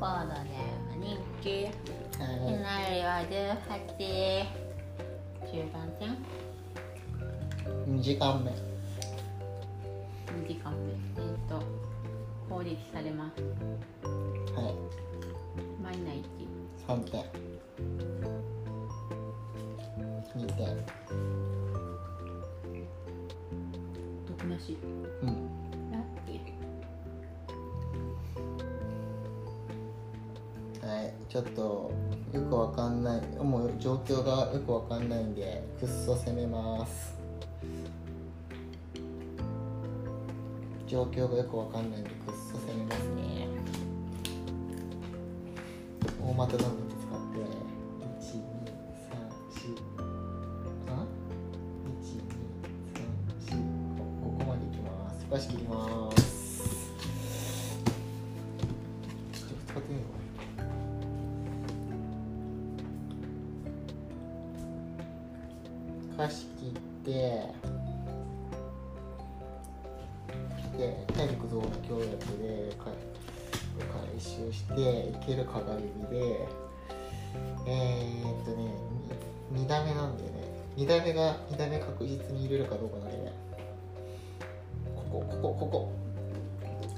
ボードで人気はい。左は18中盤戦2時間目。2時間目。えっ、と攻撃されます。はい。マイナ1 3点。2点。毒なし。うんちょっとよくわかんないもう状況がよくわかんないんでくっそ攻めます。状況がよくわかんないんでくっそ攻めますね。大股のみ使2打目が2打目確実に入れるかどうかだよねここここここ。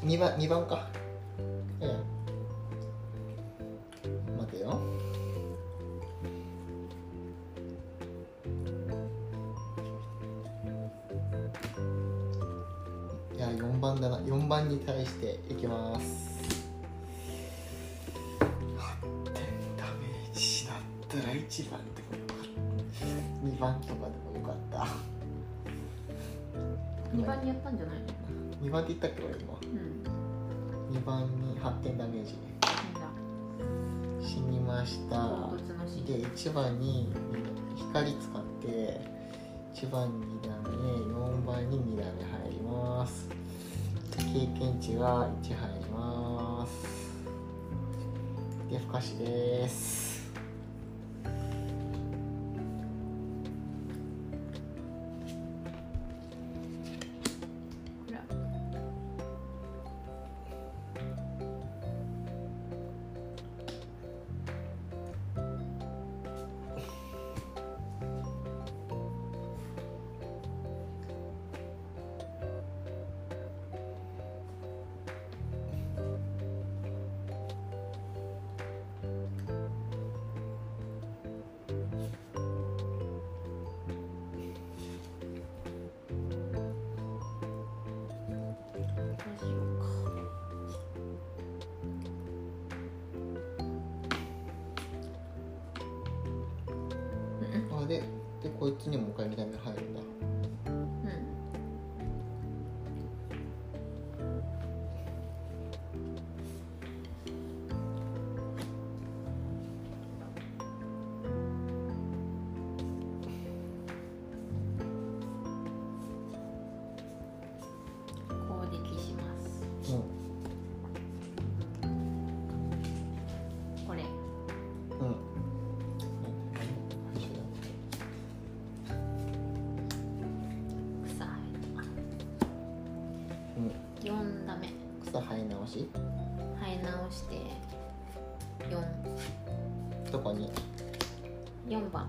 2番2番か。うん待てよ。いや4番だな。4番に対していきます。ダメージだったら1番でもよかった2番とかでもよかった。2番にやったんじゃないの？2番って言ったっけ俺今。うん。2番に8点ダメージ死にました。で1番に光使って1番に2ダメ4番に2ダメ入ります。経験値が1入ります。でふかしです生え直し生え直してどこに？44番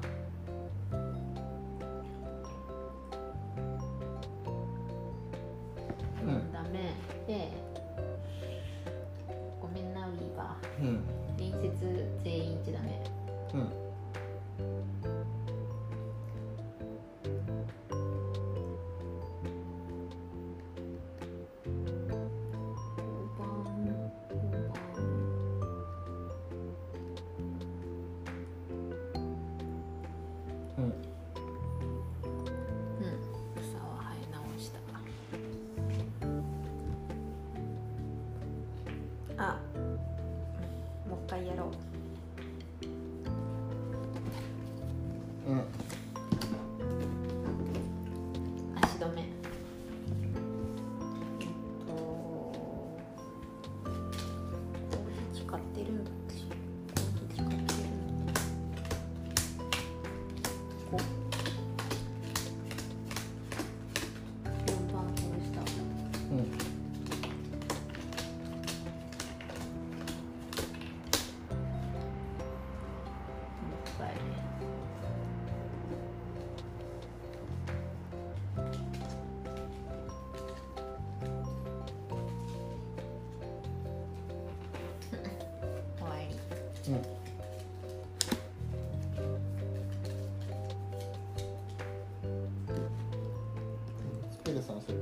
それ。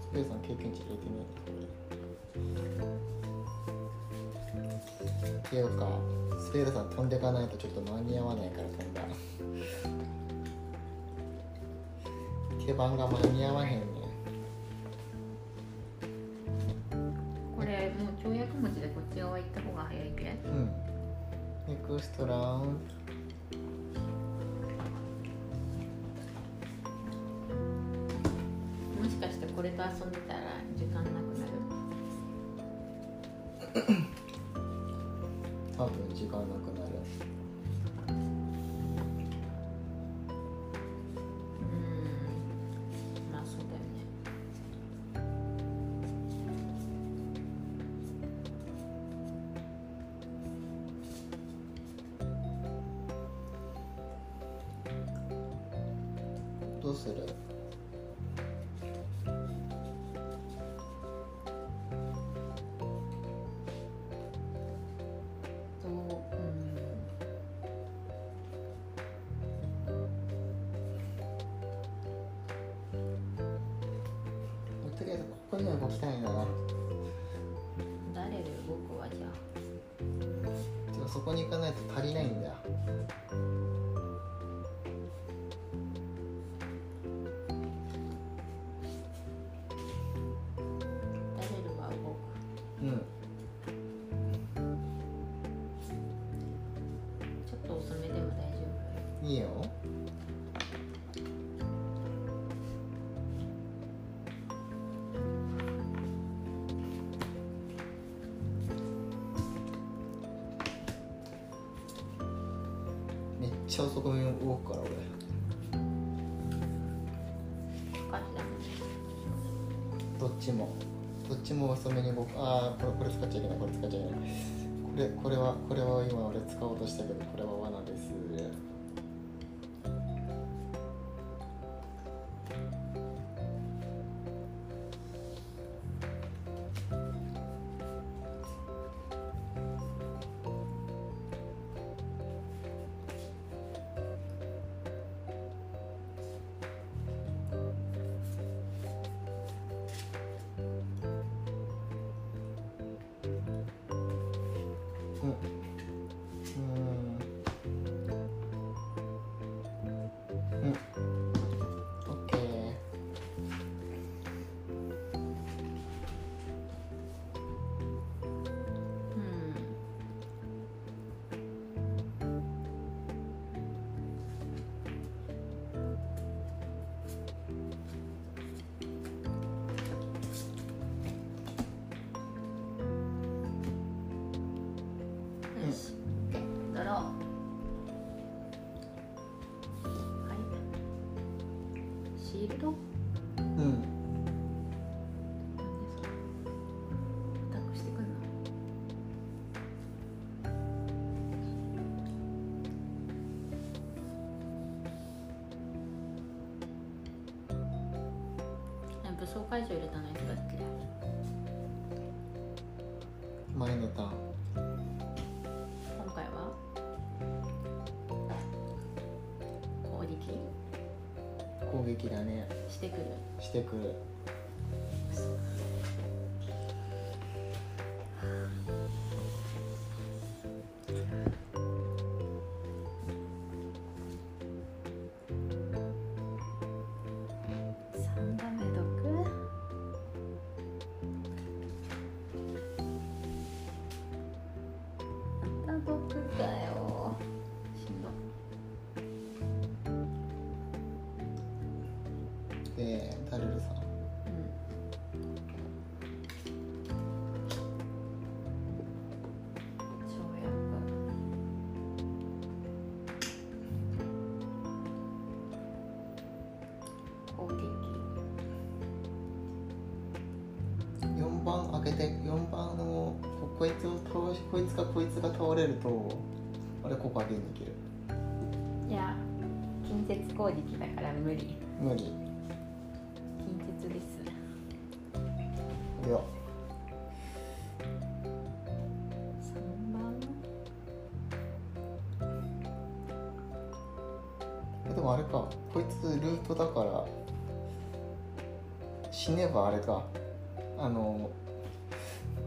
スペルさん経験値入れてねっていうか。スペルさん飛んでかないとちょっと間に合わないから飛んだ。手番が間に合わへんねん。これもう跳躍持ちでこっち側行った方が早いけうん。ネクストラウンも遊んでたら時間なくなる。多分時間なくなる。うん。まあそうだよね。どうする？動きたいな。誰で動くわじゃあそこに行かないと足りないんだよ。ちゃ遅く動くから俺。どっちもどっちも遅めに動くああこれこれ使っちゃいけないこれ使っちゃいけないこれこれはこれは今俺使おうとしたけどこれは罠ですしてくる。してくるこいつが倒れるとあれここゲームいける？いや近接攻撃だから無理。無理。近接です。いや。3番？でもあれか。こいつルートだから死ねばあれか。あの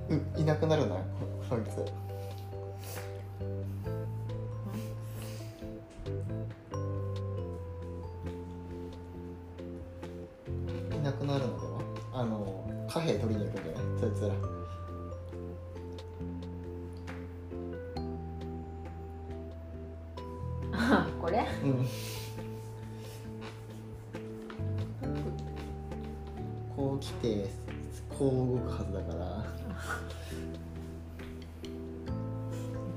ういなくなるなここいつ。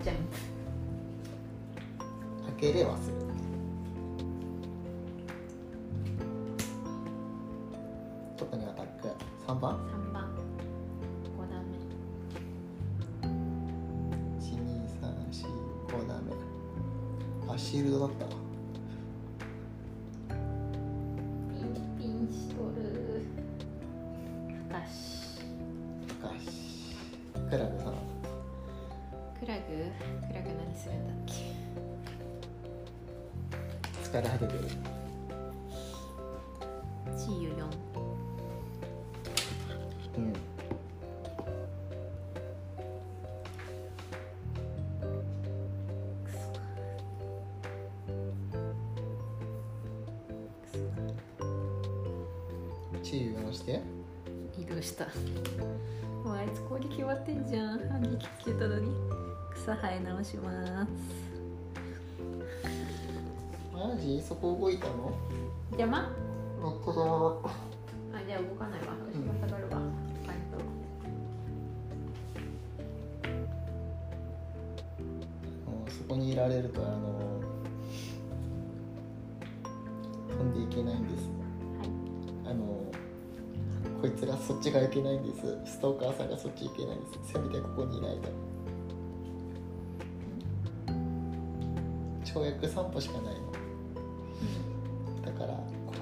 ジャン開けれはする特にアタック。3番？プ3番。5段目。12345ダメあシールドだったクラグ何するんだっけ。疲れ果ててる。邪魔？めっちゃ邪魔だったあじゃあ動かないわ。私が下がるわ、うそこにいられるとあの飛んでいけないんです。あのこいつらそっちが行けないんです。ストーカーさんがそっち行けないんです。せめてここにいないと。跳躍3歩しかないの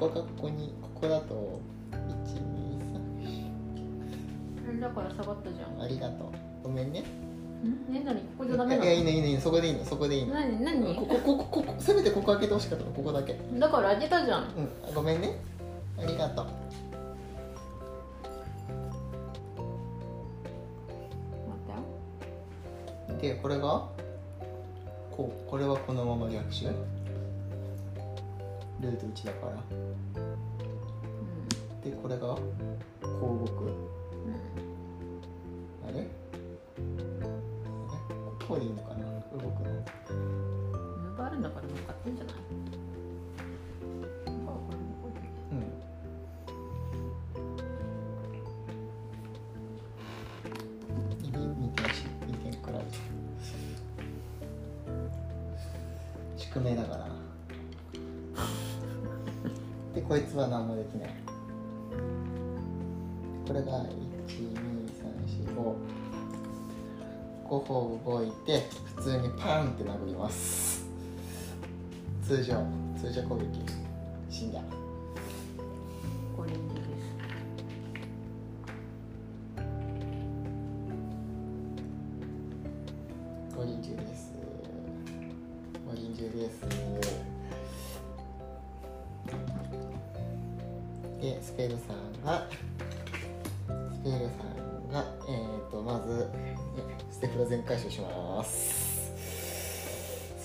ここがここにここだと123だから下がったじゃん。ありがとう。ごめんね。ん？え何？ここじゃダメいなの？やいいのいいのいいのそこでいいの。そこでいいの。何？何？ここここここせめてここ開けてほしかったのここだけ。だから開けたじゃん。うん。ごめんね。ありがとう。待って。よでこれが？こうこれはこのまま逆襲？ルート1だから。でこれが？こう動くうん。うんあれ？ここでいいのかな？動くの。ムーブあるんだから乗っかってんじゃない？こいつは何もできない。これが12345 5歩動いて普通にパンって殴ります。通常通常攻撃。死んだ。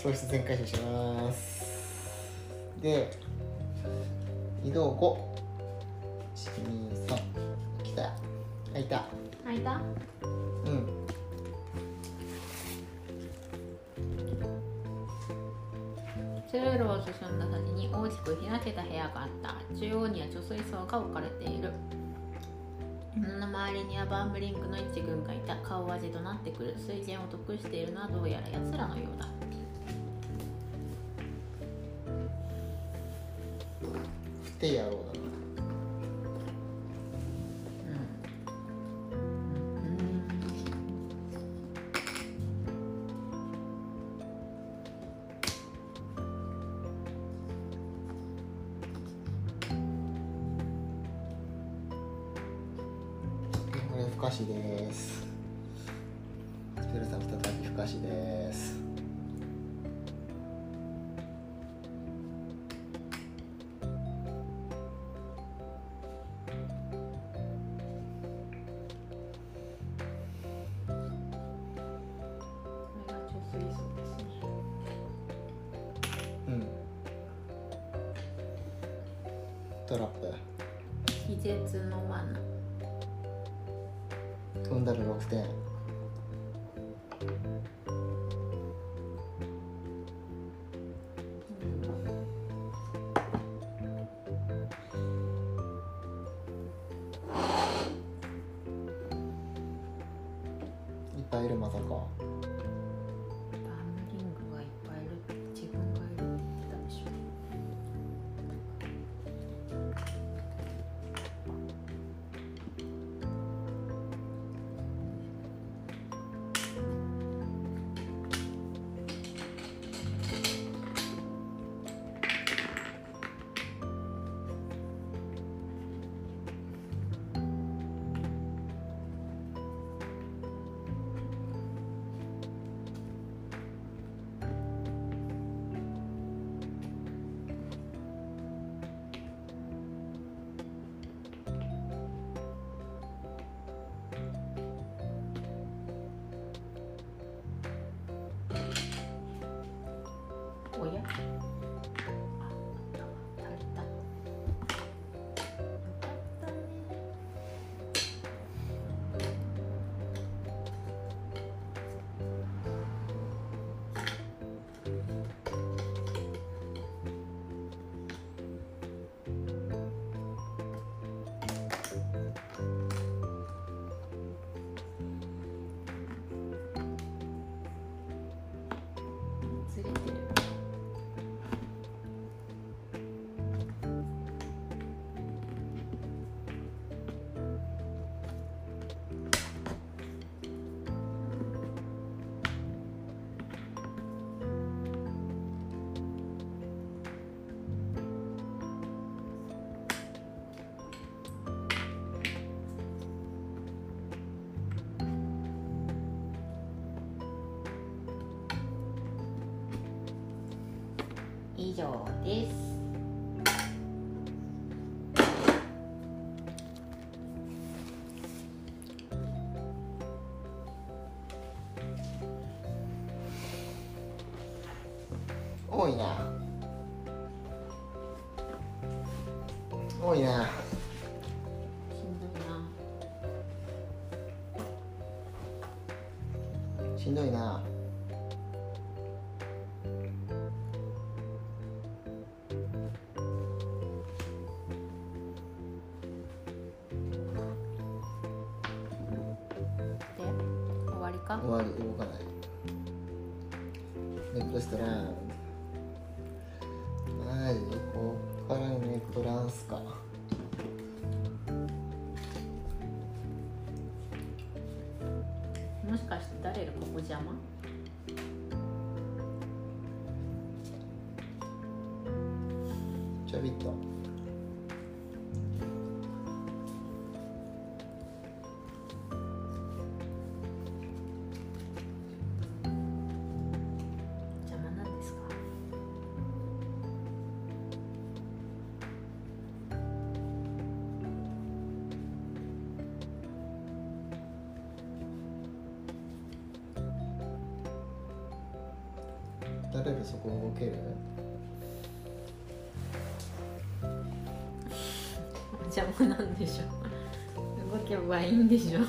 喪失全回収します。で移動5123来た。あいた。開いた。うん。通路を進んだ先に大きく開けた部屋があった。中央には貯水槽が置かれている。その周りにはバンブリンクの一軍がいた。顔味となってくる。水源を得しているのはどうやら奴らのようだってやろうだなこです。多いな。か？終わり動かない。ネクストラウンドマジここからのネクランスか。もしかして誰がここ邪魔？ちょびっと誰でそこ動ける？邪魔なんでしょ。動けばいいんでしょ。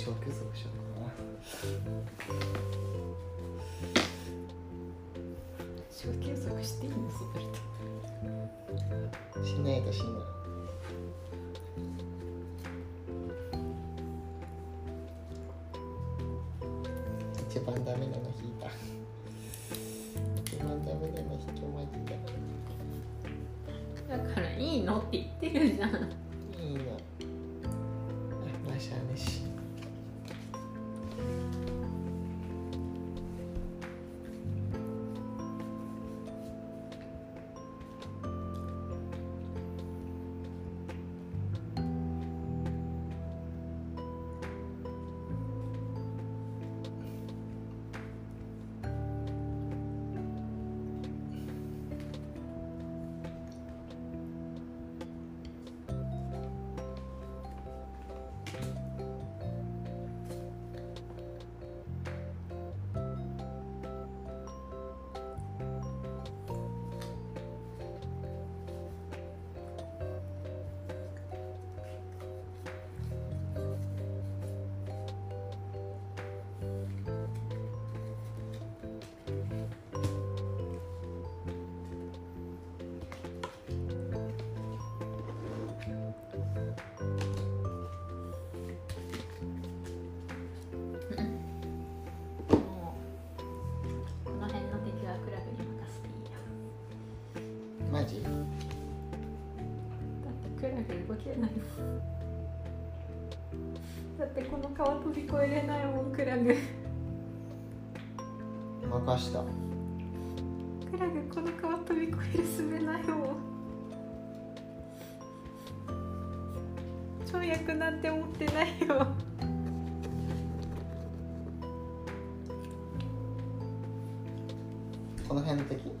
あ小休息しようかな。小休息していいの？それとしないとしない一番ダメなの引いた。一番ダメなの引きまじだからいいのって言ってるじゃんって動けないだってこの川飛び越えれないもんクラグ。任した。クラグこの川飛び越えるすべないもん。跳躍なんて持ってないよ。この辺の敵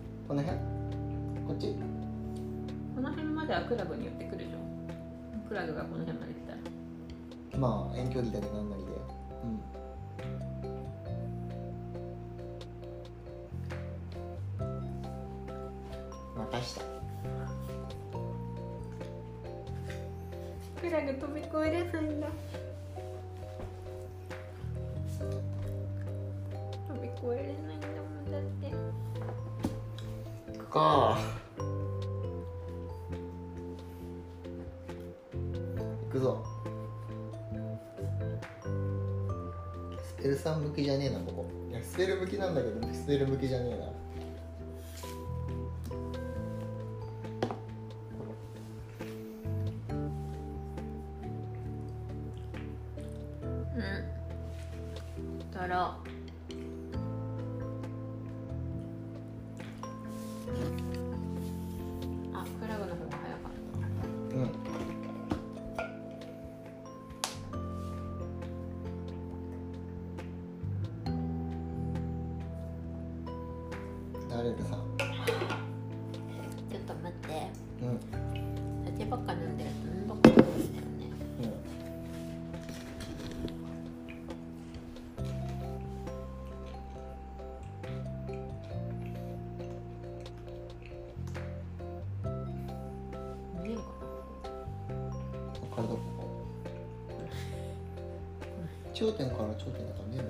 ラグがこの辺まで来たら。まあ遠距離だけなんなりで。うん。任したクラグ飛び越えれないんださん向きじゃねえなここ。いやスペル向きなんだけどスペル向きじゃねえな。ダレルさ。んちょっと待って。うん。酒ばっか飲んでると飲んばっか飲んでるね。うん。見えるか体ここ。頂点から頂点だから見える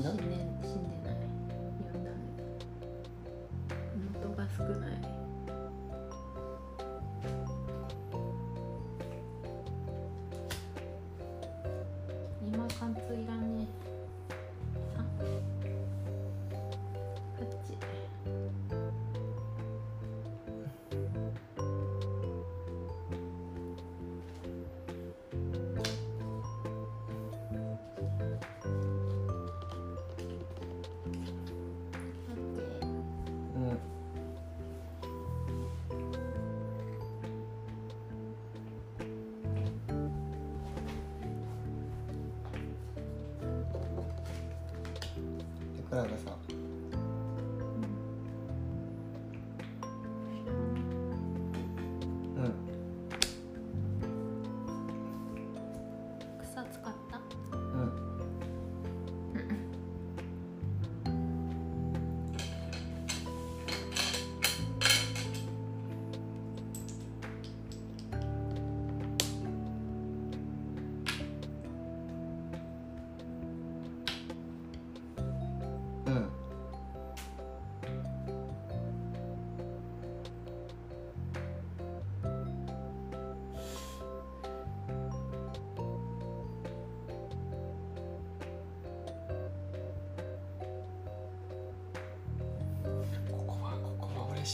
死んだ死んでない元が少ない。今貫通いらない。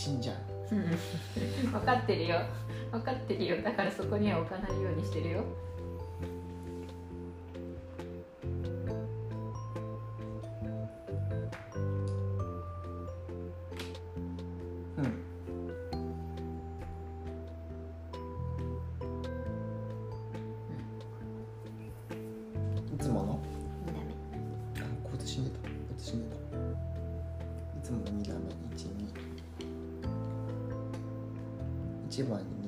死んじゃう。うん。分かってるよ。分かってるよ。だからそこには置かないようにしてるよ。うん。いつもの？2ダメあこいつ死んでた。こいつ死んでた。いつもの2打目。12 1番に2打目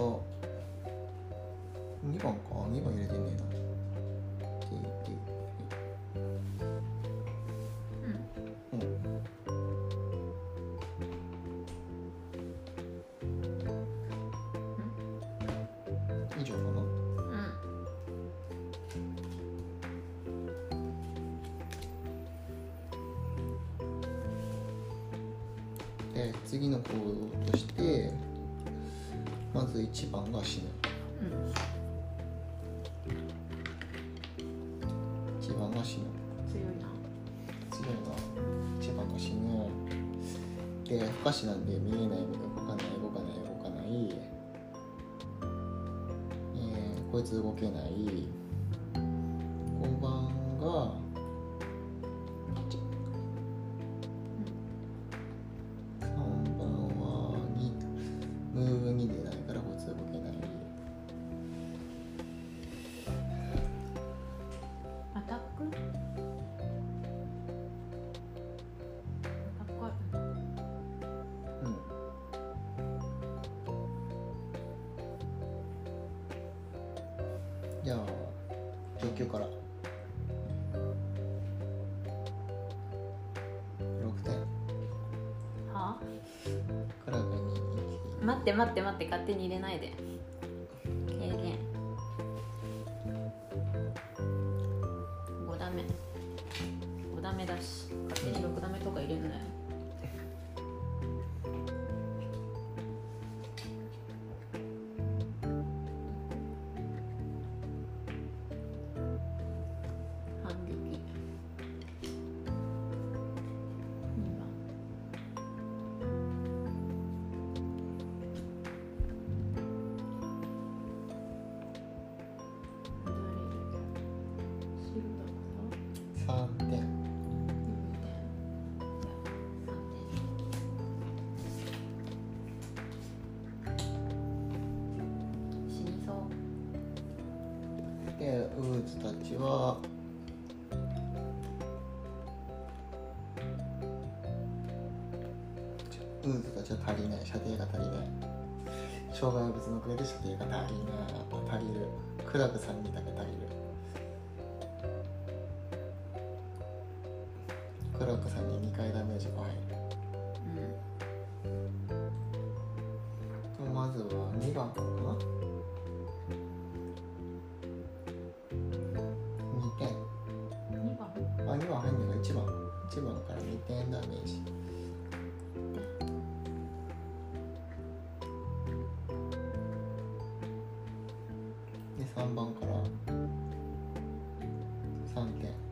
2番か。2番入れてんねえな。T T う。ん。うん。以上かな。うん。で次の行動としてまず1番が死ぬ。うん1番が死ぬ。強いな。強いな。1番が死ぬ。で不可視なんで見えない動かない動かない動かない。えーこいつ動けないじゃあ上級から。6点はからが2待って待って待って勝手に入れないで3番から。3点。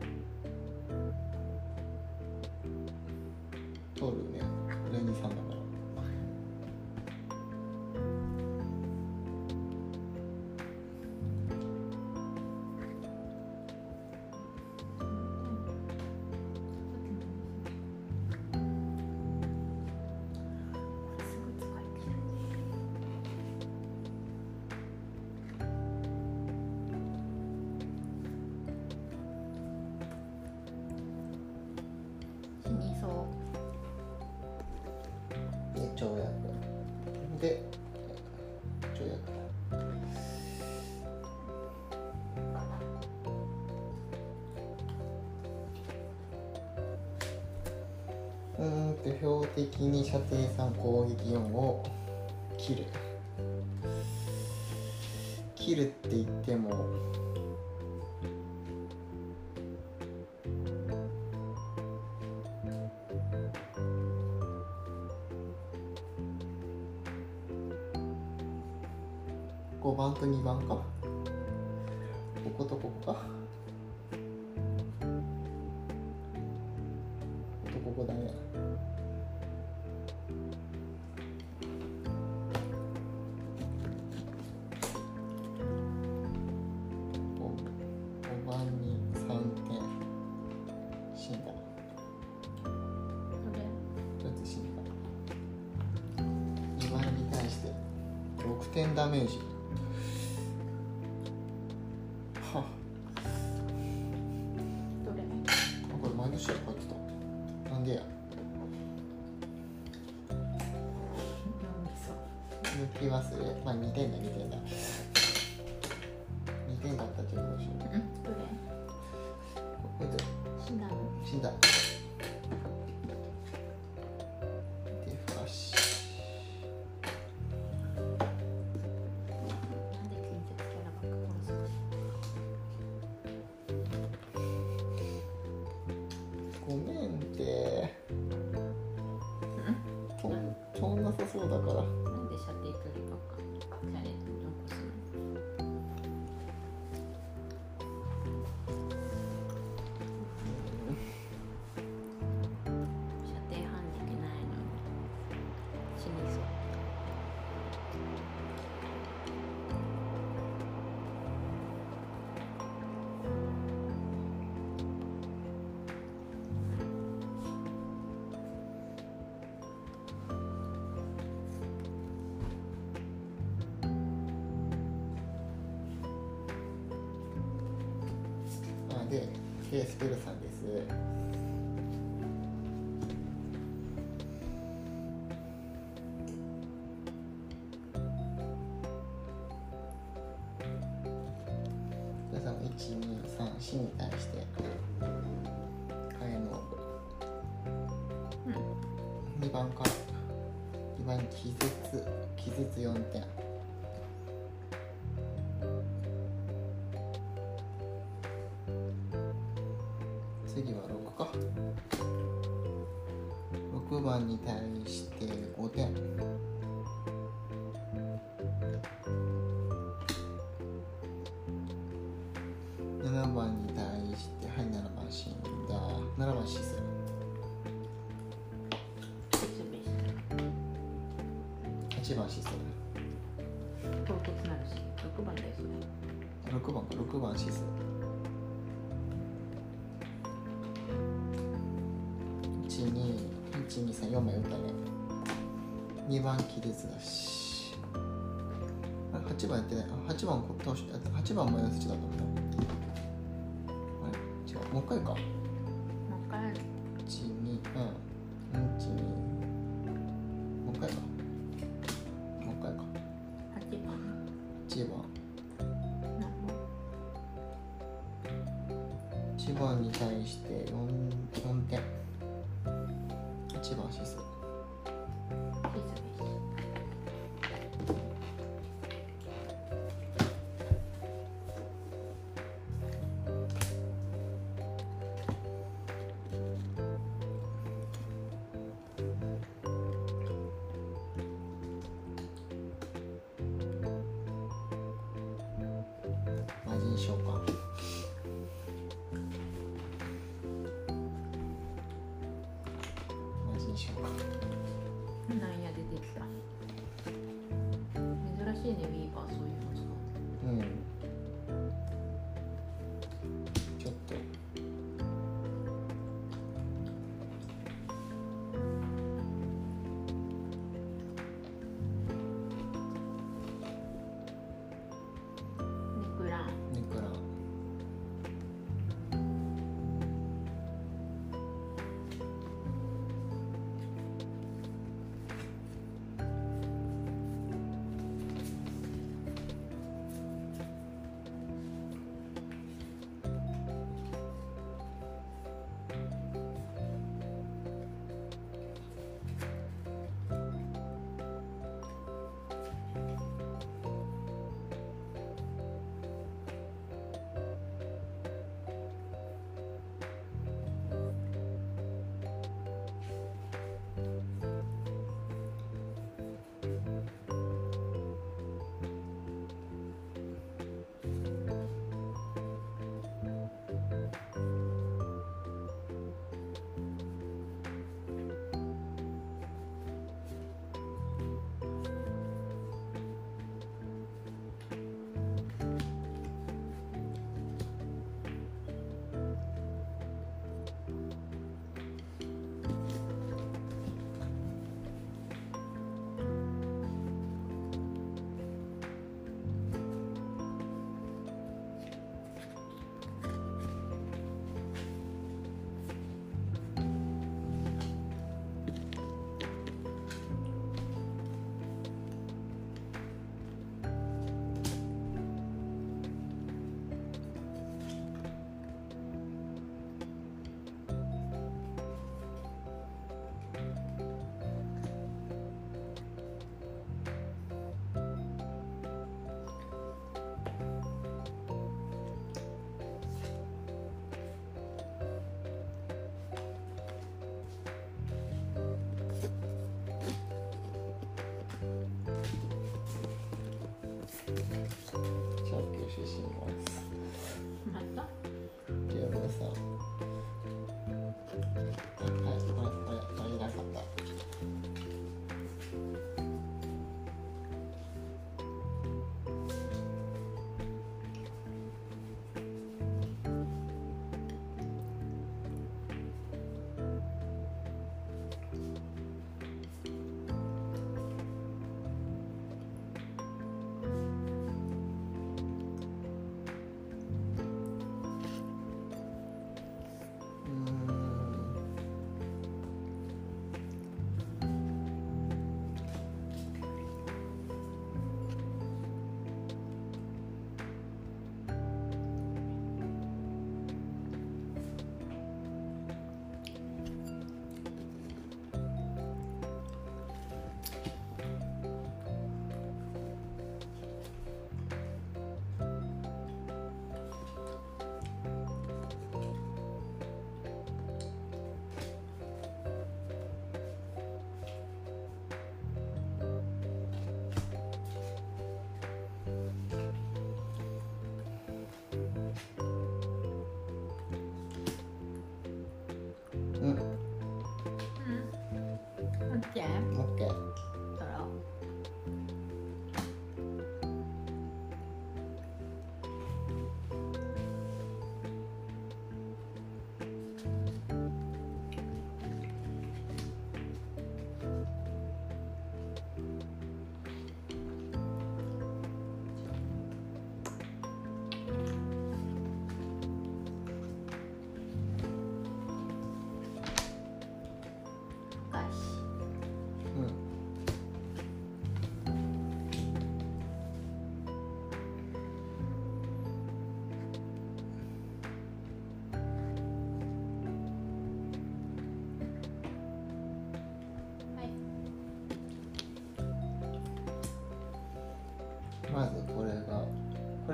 標的に射程3攻撃4を切る。切るって言っても5番と2番か。あこれマイナスや書いてたなんでや抜き忘れまあ2点だ2点だケースペルさんです。皆さん123に対して火炎のうん。2番から2番に気絶気絶4点か。6番に対して5点。7番に対してはい7番死んだ。7番死する説明して8番死する唐突なるし6番ですね6番か。6番シス12123枚打ったね。2番気絶だし。あ8番やってない。あ8番こ倒して8番マイナス1だと思った。あれ違う。もう一回か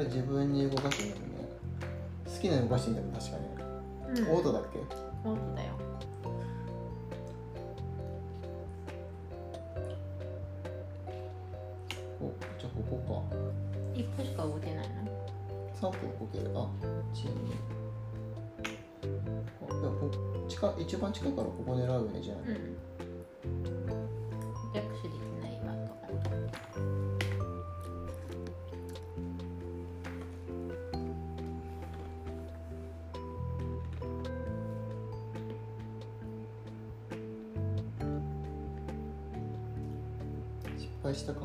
れ自分に動かしていいんだもんね好きな動かしていいんだもん確かね、うん。オートだっけ？オートだよ。おじゃあここか。一歩しか動けないの？3歩動けるあ1 2あいやこ近い一番近いからここ狙うよねじゃあ、うん失敗した感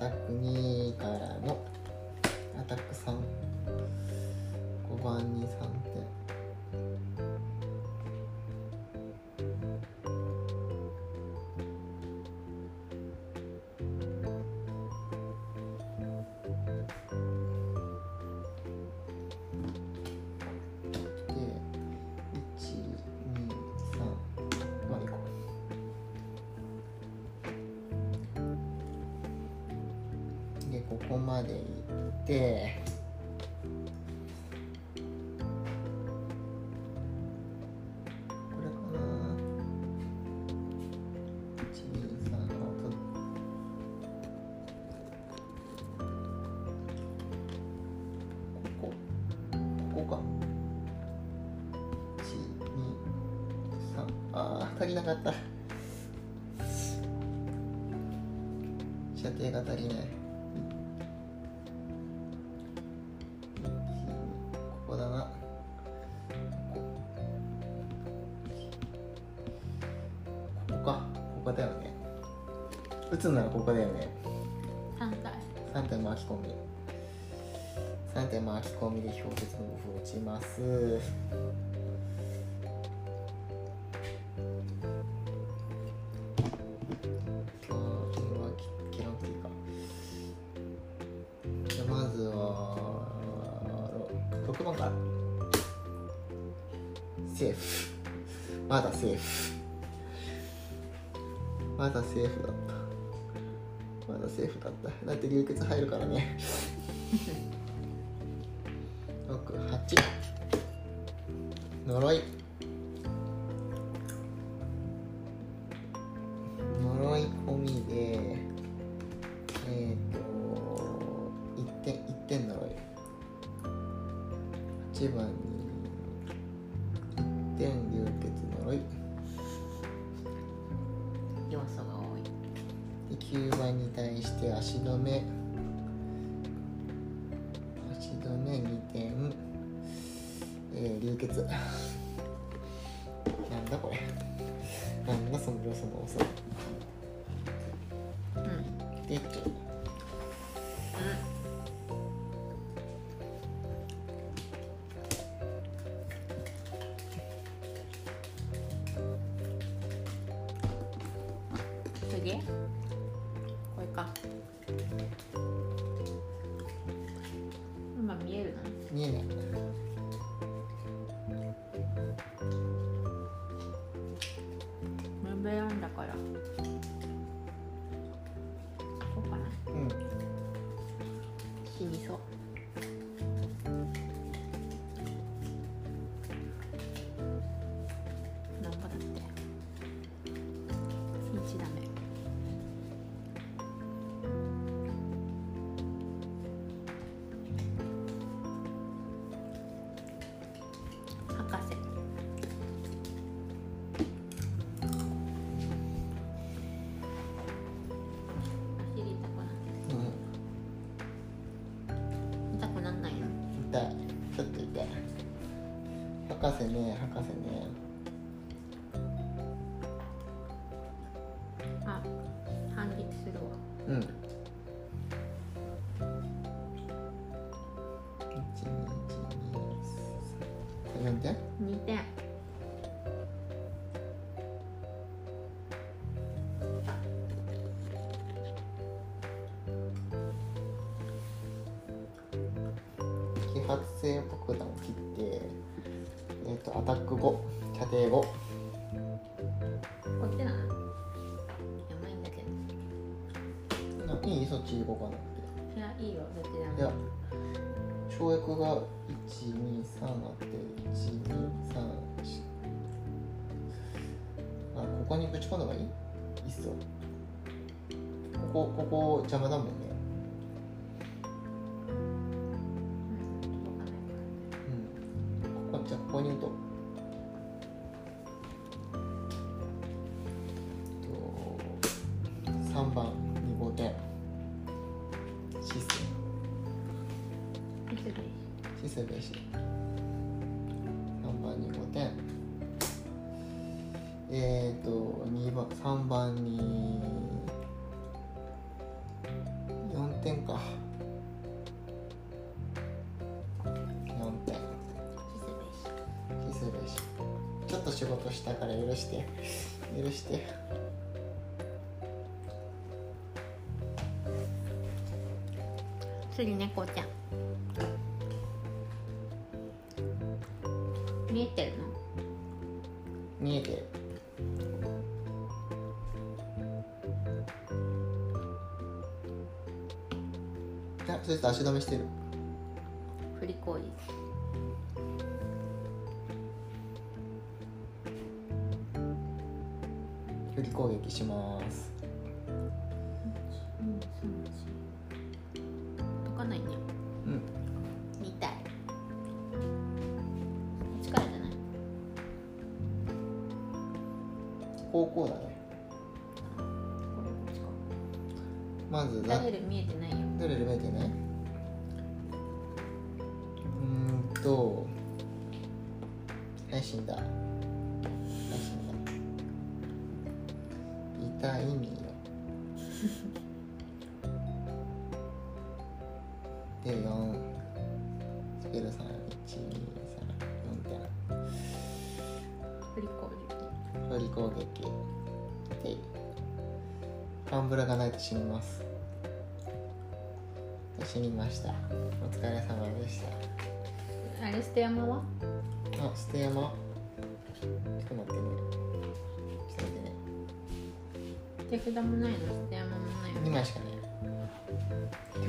えっ、とアタック2からのここまで行ってき込み。3点巻き込みで氷結の部分落ちますまずはろ6番か。らセーフ。まだセーフ。まだセーフだった。だって流血入るからね。68呪い。呪い込みでうん。一二一二点2点揮発性爆弾を切ってえっ、とアタック5射程5こうかなっいやいいよいや跳躍が123あって1234あここにぶち込んだ方がいい？いいっそここここ邪魔だもんね。うんここじゃあここに打とうあそして足止めしてる。振り攻撃振り攻撃しますンブラがないと死にます。死にました。お疲れ様でした。あれ捨て山は？あ、捨て山。ちょっと待ってね。ちょっと待ってね。手札もないの？捨て山もないの？2枚しかない。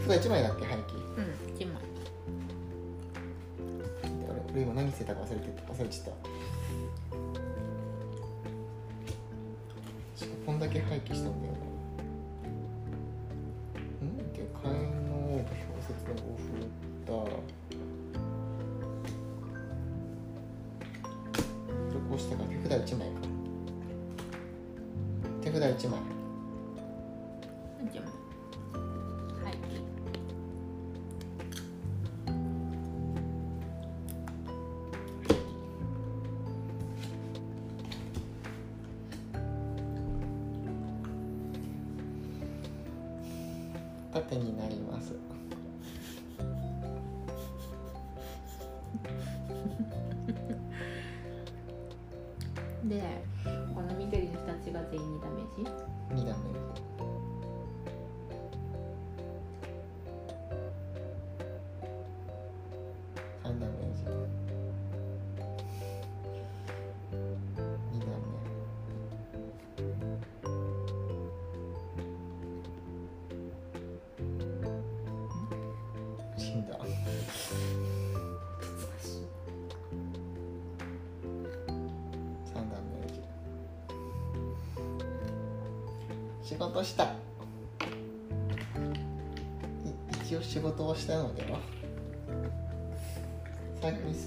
手札1枚だっけ？廃棄。うん1枚。俺俺今何捨てたか忘れて忘れちゃった。しかもこんだけ廃棄したんだよ手札1枚。1枚。はい。縦になります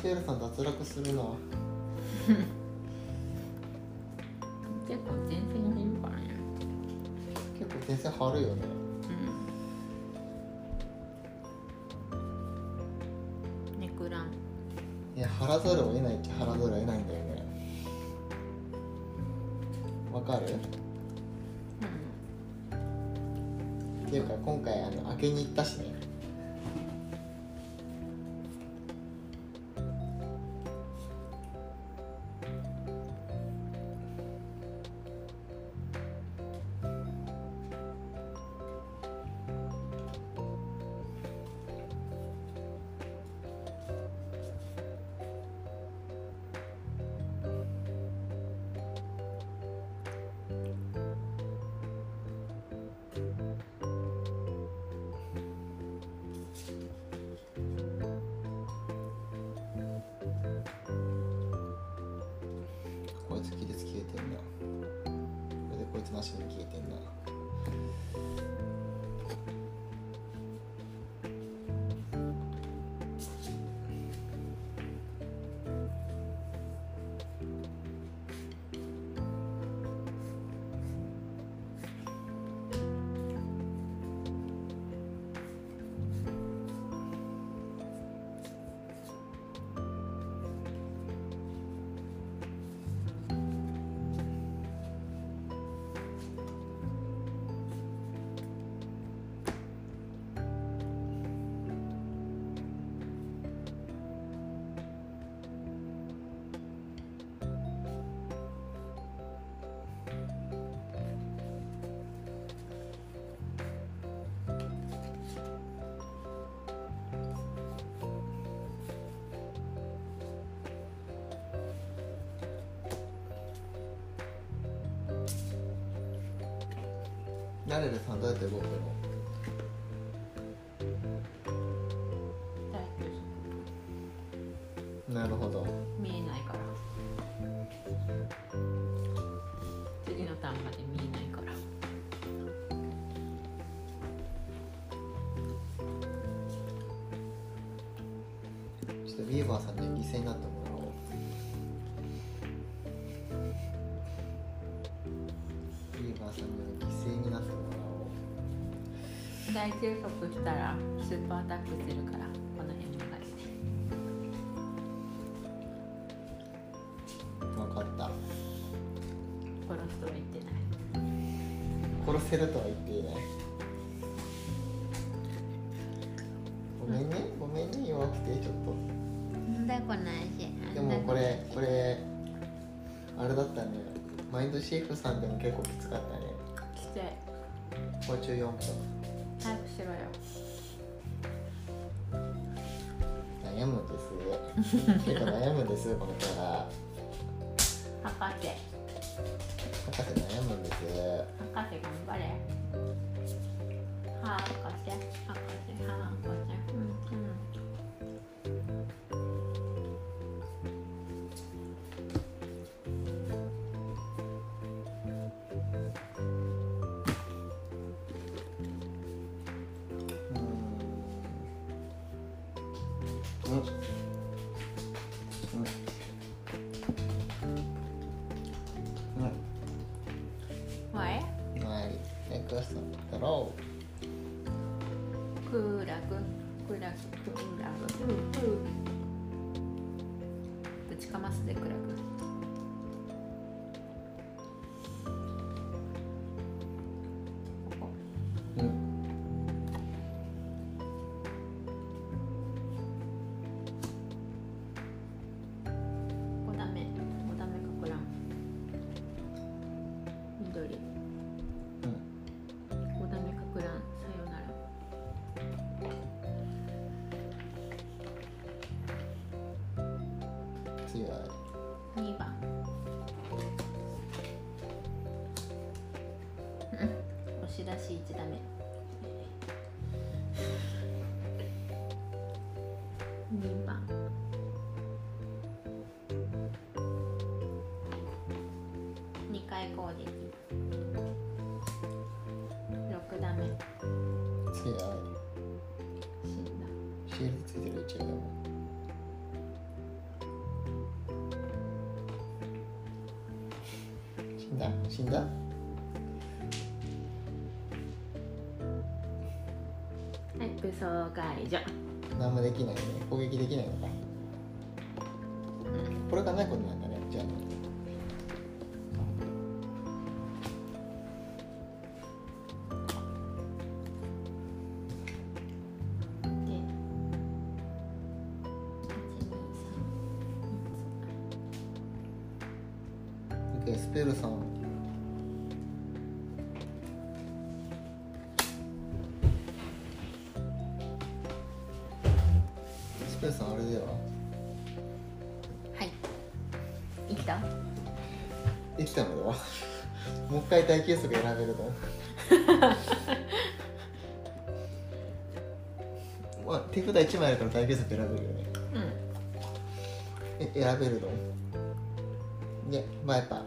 スペルさん脱落するな 結構前線にいるからね。結構前線張るよね。うん。猫く乱いや払わざるを得ないっちゃ払わざるを得ないんだよね。わかる？っていうか今回あの開けに行ったしねこれでこいつなしに消えてんな。ナレルさんどうやって動くのなるほど夫見えないから。次のターンまで見えないから。ちょっとビーバーさんに犠牲になっ大休息したらスーパーアタックするからこの辺に書いて。分かった。殺すとは言ってない。殺せるとは言っていない。ごめんね。ごめんね弱くてちょっなんだこの話とでもこれこれあれだったね。マインドシェフさんでも結構きつかったね。きつい。包中4分結構悩むんですこのキャラ博士。博士悩むんです。博士頑張れ。博士博士博士押し出し1ダメ2番。2回攻撃。6ダメ強い死んだ。シールドついてる一応でも。死んだ？死んだ？はい武装解除何もできないね。攻撃できないのか。もう一回大休息選べるの まあ手札1枚あるから大休息選べるよね。うん。え選べるのねまあやっぱ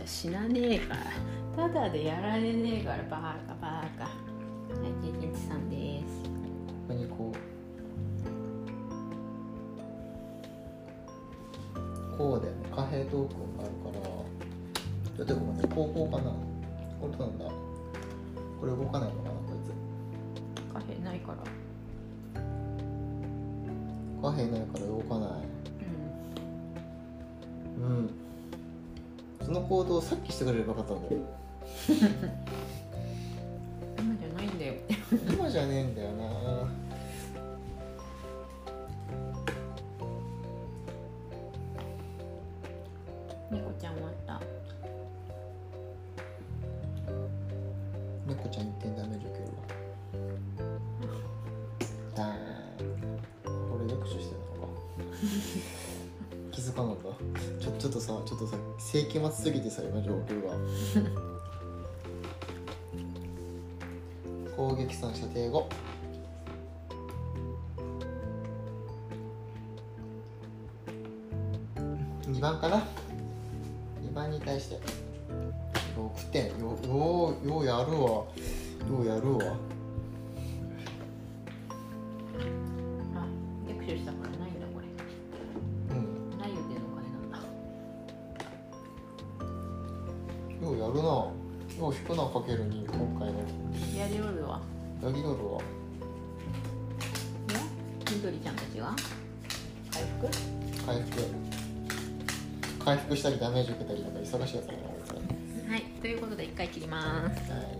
じゃ死なねえから。ただでやられねえからバカバカ。はい経験値さんです。ここにこう。こうで貨幣トークンがあるから。ちょっとごめんね。こうこうかな。これなんだ？これ動かないのかなこい貨幣ないから。つ貨幣ないから動かないその行動をさっきしてくれればよかったんだよ今じゃないんだよ。今じゃねえんだよな世紀末すぎてさ今状況が。攻撃3射程後2番かな。りダメージ受けたりなんか忙しいやつだなあいつはいということで一回切ります。はい